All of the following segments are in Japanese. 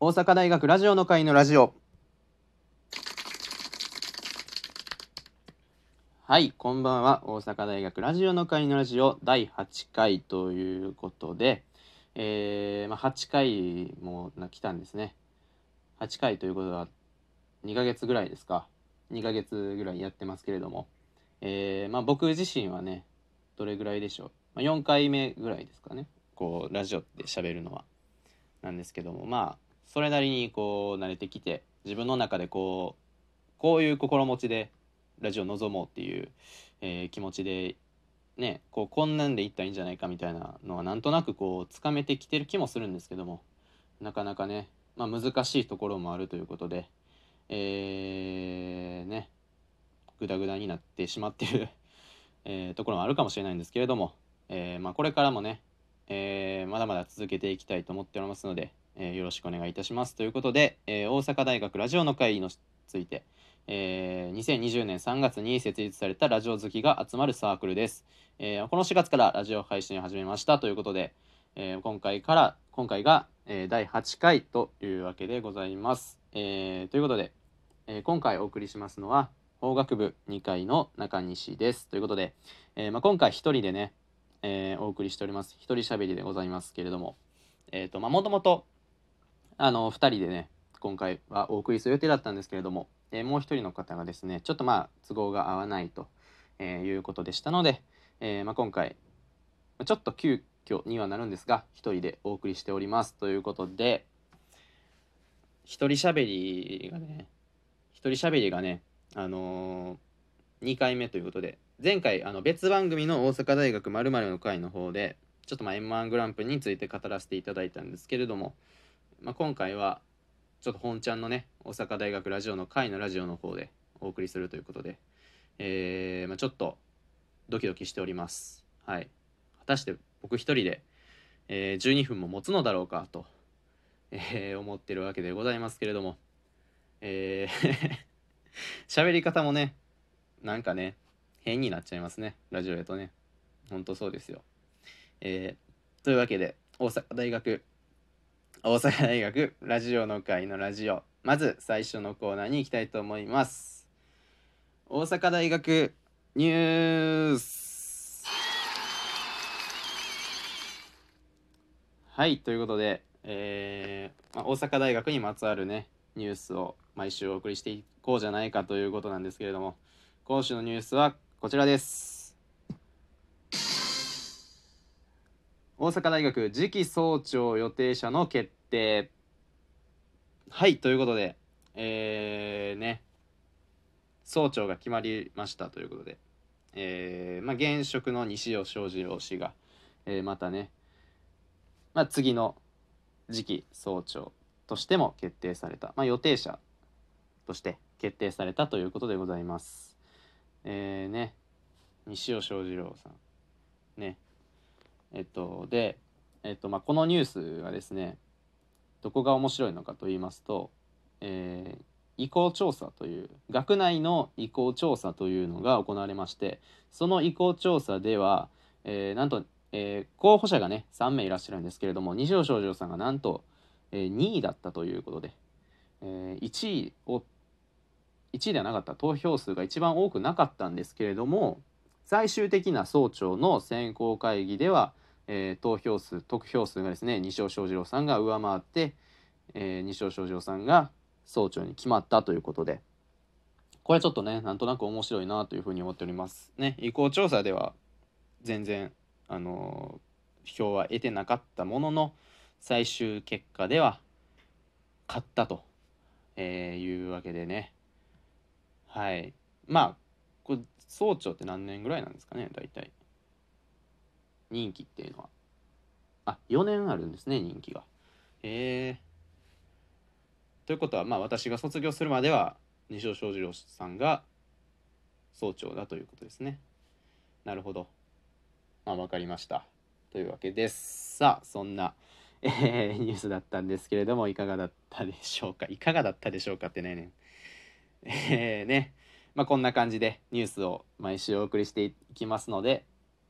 大阪大学ラジオの会のラジオ。はいこんばんは。大阪大学ラジオの会のラジオ。第8回ということで、えーまあ、8回も来たんですね。8回ということは2ヶ月ぐらいですか。2ヶ月ぐらいやってますけれども、えーまあ、僕自身はねどれぐらいでしょう、まあ、4回目ぐらいですかね。こうラジオで喋るのは。なんですけどもまあそれなりにこう慣れてきて自分の中でこうこういう心持ちでラジオ望もうっていう、えー気持ちでねこうこんなんでいったらいいんじゃないかみたいなのはなんとなくこうつかめてきてる気もするんですけどもなかなかね、まあ、難しいところもあるということでえー、ねグダグダになってしまってる、えーところもあるかもしれないんですけれども、えーまあ、これからもね、えーまだまだ続けていきたいと思っておりますので、えーよろしくお願いいたします。ということで、えー大阪大学ラジオの会について、えー2020年3月に設立されたラジオ好きが集まるサークルです、えこの4月からラジオ配信を始めました。ということで、え今回から今回が、え第8回というわけでございます、えということで、え今回お送りしますのは法学部2回の中西です。ということで、えまあ、今回一人でね、えお送りしております。一人喋りでございますけれどもえっ、とまあもともとあの2人でね今回はお送りする予定だったんですけれども、えーもう一人の方がですねちょっとまあ都合が合わないと、えーいうことでしたので、えーまあ、今回ちょっと急遽にはなるんですが一人でお送りしております。ということで一人喋りがね一人喋りがねあのー、2回目ということで前回あの別番組の大阪大学まるの会の方でちょっとまあ m 1グランプリについて語らせていただいたんですけれども、まあ、今回はちょっと本ちゃんのね大阪大学ラジオの会のラジオの方でお送りするということで、えーまあ、ちょっとドキドキしております。はい。果たして僕一人で、えー12分も持つのだろうかと、えー思ってるわけでございますけれどもえー 喋り方もねなんかね変になっちゃいますね。ラジオやとね。ほんとそうですよ。えーというわけで大阪大学大阪大学ラジオの会のラジオ。まず最初のコーナーに行きたいと思います。大阪大学ニュース。はいということで、えーまあ、大阪大学にまつわるねニュースを毎週お送りしていこうじゃないかということなんですけれども今週のニュースはこちらです。大阪大学次期総長予定者の決定。はいということでえー、ね。総長が決まりました。ということで。えー、まあ現職の西尾正次郎氏が、えーまたね。まあ次の次期総長としても決定された、まあ、予定者として決定されたということでございます。えー、ね。西尾正次郎さん。ね。えっとで、えっとまあ、このニュースがですねどこが面白いのかと言いますと、えー意向調査という学内の意向調査というのが行われましてその意向調査では、えーなんと、えー候補者がね3名いらっしゃるんですけれども西尾正次郎さんがなんと、えー2位だったということで、えー1位を1位ではなかった投票数が一番多くなかったんですけれども最終的な総長の選考会議では、えー投票数得票数がですね西尾正次郎さんが上回って、えー西尾正次郎さんが総長に決まったということで。これちょっとねなんとなく面白いなというふうに思っております。ね。意向調査では全然あのー票は得てなかったものの最終結果では勝ったと、えーいうわけでね。はい。まあこれ総長って何年ぐらいなんですかね大体。任期っていうのは。あ4年あるんですね任期が。へえということはまあ私が卒業するまでは西尾正次郎さんが総長だということですね。なるほど。まあ分かりました。というわけです。さあそんな、えーニュースだったんですけれどもいかがだったでしょうか？いかがだったでしょうかってねえーね。まあこんな感じでニュースを毎週お送りしていきますので、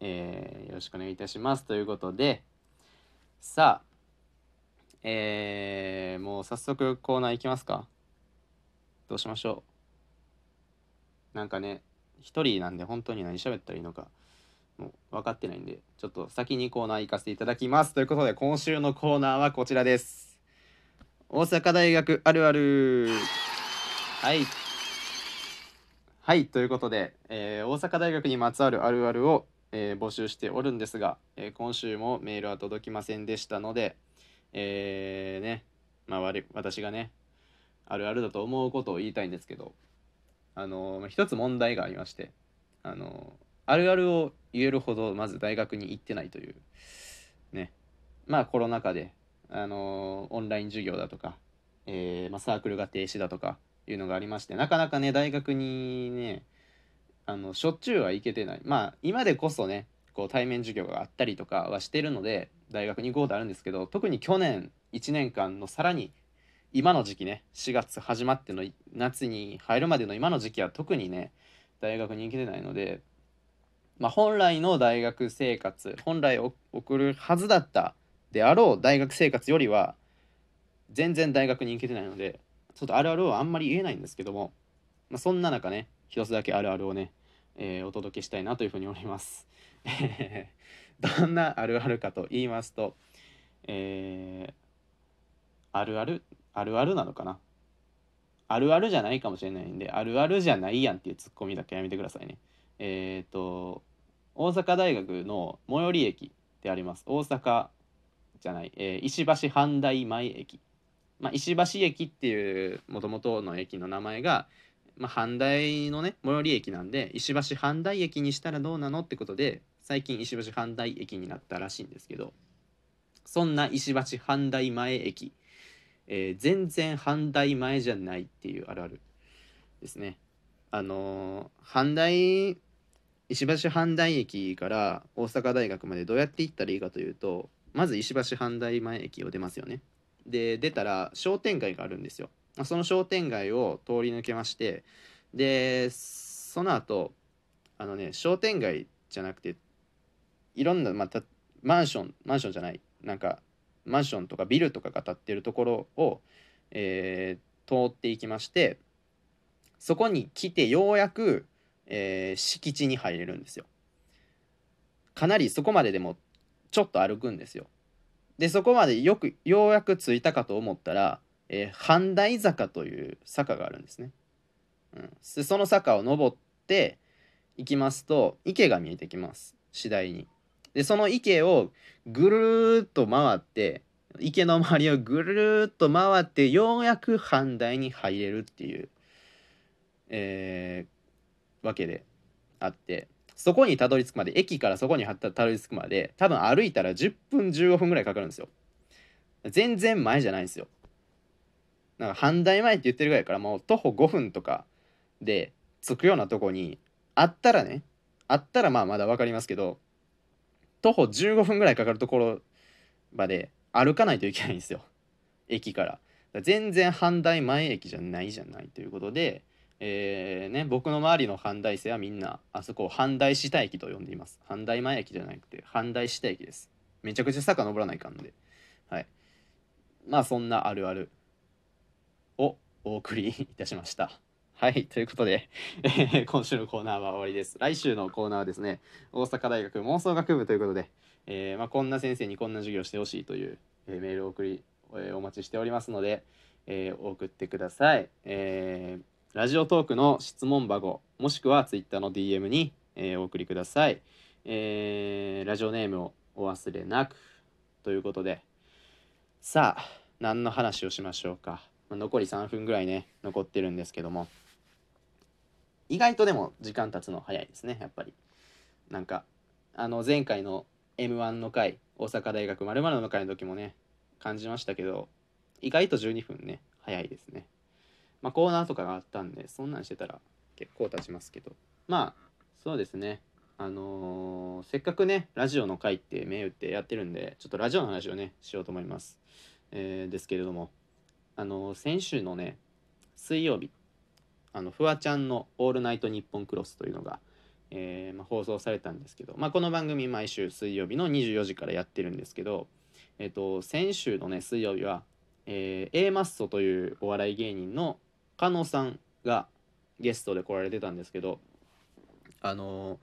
えーよろしくお願いいたします。ということでさあえーもう早速コーナー行きますか。どうしましょう。なんかね一人なんで本当に何喋ったらいいのかもう分かってないんでちょっと先にコーナー行かせていただきます。ということで今週のコーナーはこちらです。大阪大学あるある。はい。はいということで、えー大阪大学にまつわるあるあるを、えー募集しておるんですが、えー今週もメールは届きませんでしたのでえーねまあ私がねあるあるだと思うことを言いたいんですけどあのまあ一つ問題がありましてあのあるあるを言えるほどまず大学に行ってないというねまあコロナ禍であのオンライン授業だとか、えーまあ、サークルが停止だとかいうのがありましてなかなかね大学にねあのしょっちゅうは行けてない。まあ今でこそねこう対面授業があったりとかはしてるので大学に行こうとあるんですけど特に去年1年間のさらに今の時期ね4月始まっての夏に入るまでの今の時期は特にね大学に行けてないので、まあ、本来の大学生活本来送るはずだったであろう大学生活よりは全然大学に行けてないのでちょっとあるあるはあんまり言えないんですけども、まあ、そんな中ね一つだけあるあるをね、えーお届けしたいなというふうに思います。どんなあるあるかと言いますと、えーあるあるあるあるなのかな？あるあるじゃないかもしれないんであるあるじゃないやんっていうツッコミだけやめてくださいね。えっ、と大阪大学の最寄り駅であります大阪じゃない、えー石橋阪大前駅、まあ、石橋駅っていうもともとの駅の名前が、まあ、阪大のね最寄り駅なんで石橋阪大駅にしたらどうなのってことで最近石橋阪大駅になったらしいんですけどそんな石橋阪大前駅、えー全然阪大前じゃないっていうあるあるですね。あのー阪大石橋阪大駅から大阪大学までどうやって行ったらいいかというとまず石橋阪大前駅を出ますよね。で出たら商店街があるんですよ。その商店街を通り抜けましてでその後あのね商店街じゃなくていろんな、ま、たマンションマンションじゃないなんかマンションとかビルとかが建ってるところを、えー通っていきましてそこに来てようやく、えー敷地に入れるんですよ。かなりそこまででもちょっと歩くんですよ。でそこまでよくようやく着いたかと思ったら、えー阪大坂という坂があるんですね。うん、でその坂を登って行きますと池が見えてきます次第に。でその池をぐるっと回って池の周りをぐるっと回ってようやく阪大に入れるっていう、えーわけであってそこにたどり着くまで駅からそこにたどり着くまで多分歩いたら10分15分ぐらいかかるんですよ。全然前じゃないんですよ。なんか阪大前って言ってるぐらいからもう徒歩5分とかで着くようなとこにあったらねあったらまあまだ分かりますけど徒歩15分ぐらいかかるところまで歩かないといけないんですよ。駅から。から全然阪大前駅じゃないじゃないということで、えーね、僕の周りの阪大生はみんなあそこを阪大下駅と呼んでいます。阪大前駅じゃなくて阪大下駅です。めちゃくちゃ坂登らないかんで。はい。まあそんなあるあるをお送りいたしました。はい。ということで、え ー今週のコーナーは終わりです。来週のコーナーはですね大阪大学妄想学部ということで、えーまあ、こんな先生にこんな授業してほしいという、えーメールを送り、えーお待ちしておりますので、えー送ってください、えーラジオトークの質問箱もしくはツイッターの DM に、えーお送りください、えーラジオネームをお忘れなくということで。さあ何の話をしましょうか。まあ残り3分ぐらいね残ってるんですけども。意外とでも時間経つの早いですねやっぱり。なんかあの前回の m 1の回大阪大学まるの会の時もね感じましたけど意外と12分ね早いですね。まあコーナーとかがあったんでそんなんしてたら結構経ちますけど。まあそうですね。あのーせっかくねラジオの回って銘打ってやってるんでちょっとラジオの話をねしようと思います、えーですけれどもあのー先週のね水曜日あのフワちゃんの「オールナイトニッポンクロス」というのが、えーまあ、放送されたんですけど、まあ、この番組毎週水曜日の24時からやってるんですけど、えっと先週のね水曜日はえー A マッソというお笑い芸人の加納さんがゲストで来られてたんですけどあの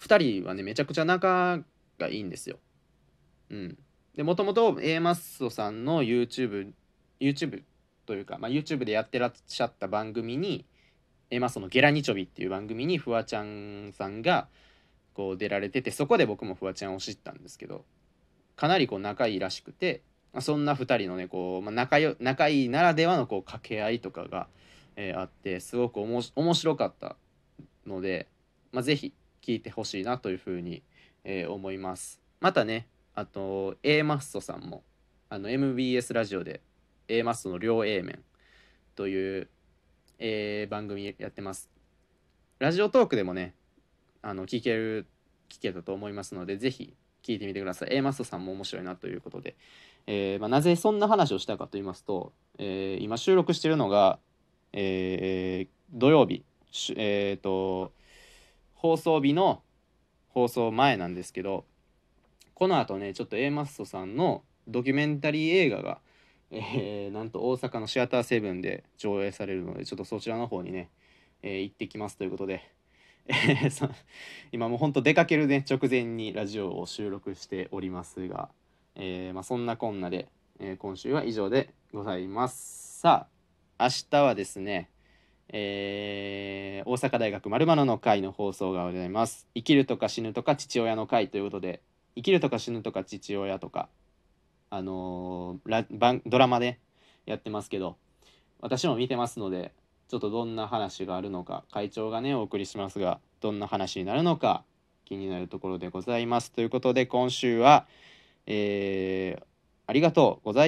2人はねめちゃくちゃ仲がいいんですよ。うん、でもともと A マッソさんの YouTube, YouTube というか、まあ、YouTube でやってらっしゃった番組に A マッソの「ゲラニチョビ」っていう番組にフワちゃんさんがこう出られててそこで僕もフワちゃんを知ったんですけどかなりこう仲いいらしくて、そんな2人のねこう、まあ、仲よ仲いいならではのこう掛け合いとかが、えーあってすごくおもし面白かったので、まあ、ぜひ聞いてほしいなというふうに、えー思います。またねあと A マッソさんもあの MBS ラジオで A マッソの両 A 面という、えー番組やってます。ラジオトークでもねあの聞ける聞けたと思いますのでぜひ聞いてみてください。A マストさんも面白いなということで、えーまあ、なぜそんな話をしたかと言いますと、えー今収録してるのが、えー土曜日えっ、と放送日の放送前なんですけどこの後ねちょっと A マストさんのドキュメンタリー映画が、えーなんと大阪のシアターセブンで上映されるのでちょっとそちらの方にね、えー行ってきますということで、今もうほんと出かけるね直前にラジオを収録しておりますが、えーまあ、そんなこんなで、えー今週は以上でございます。さあ明日はですねえー大阪大学まるの会の放送がございます。生きるとか死ぬとか父親の会ということで生きるとか死ぬとか父親とかあのーラ番ドラマでやってますけど私も見てますのでちょっとどんな話があるのか会長がねお送りしますがどんな話になるのか気になるところでございます。ということで今週は、えーありがとうございます。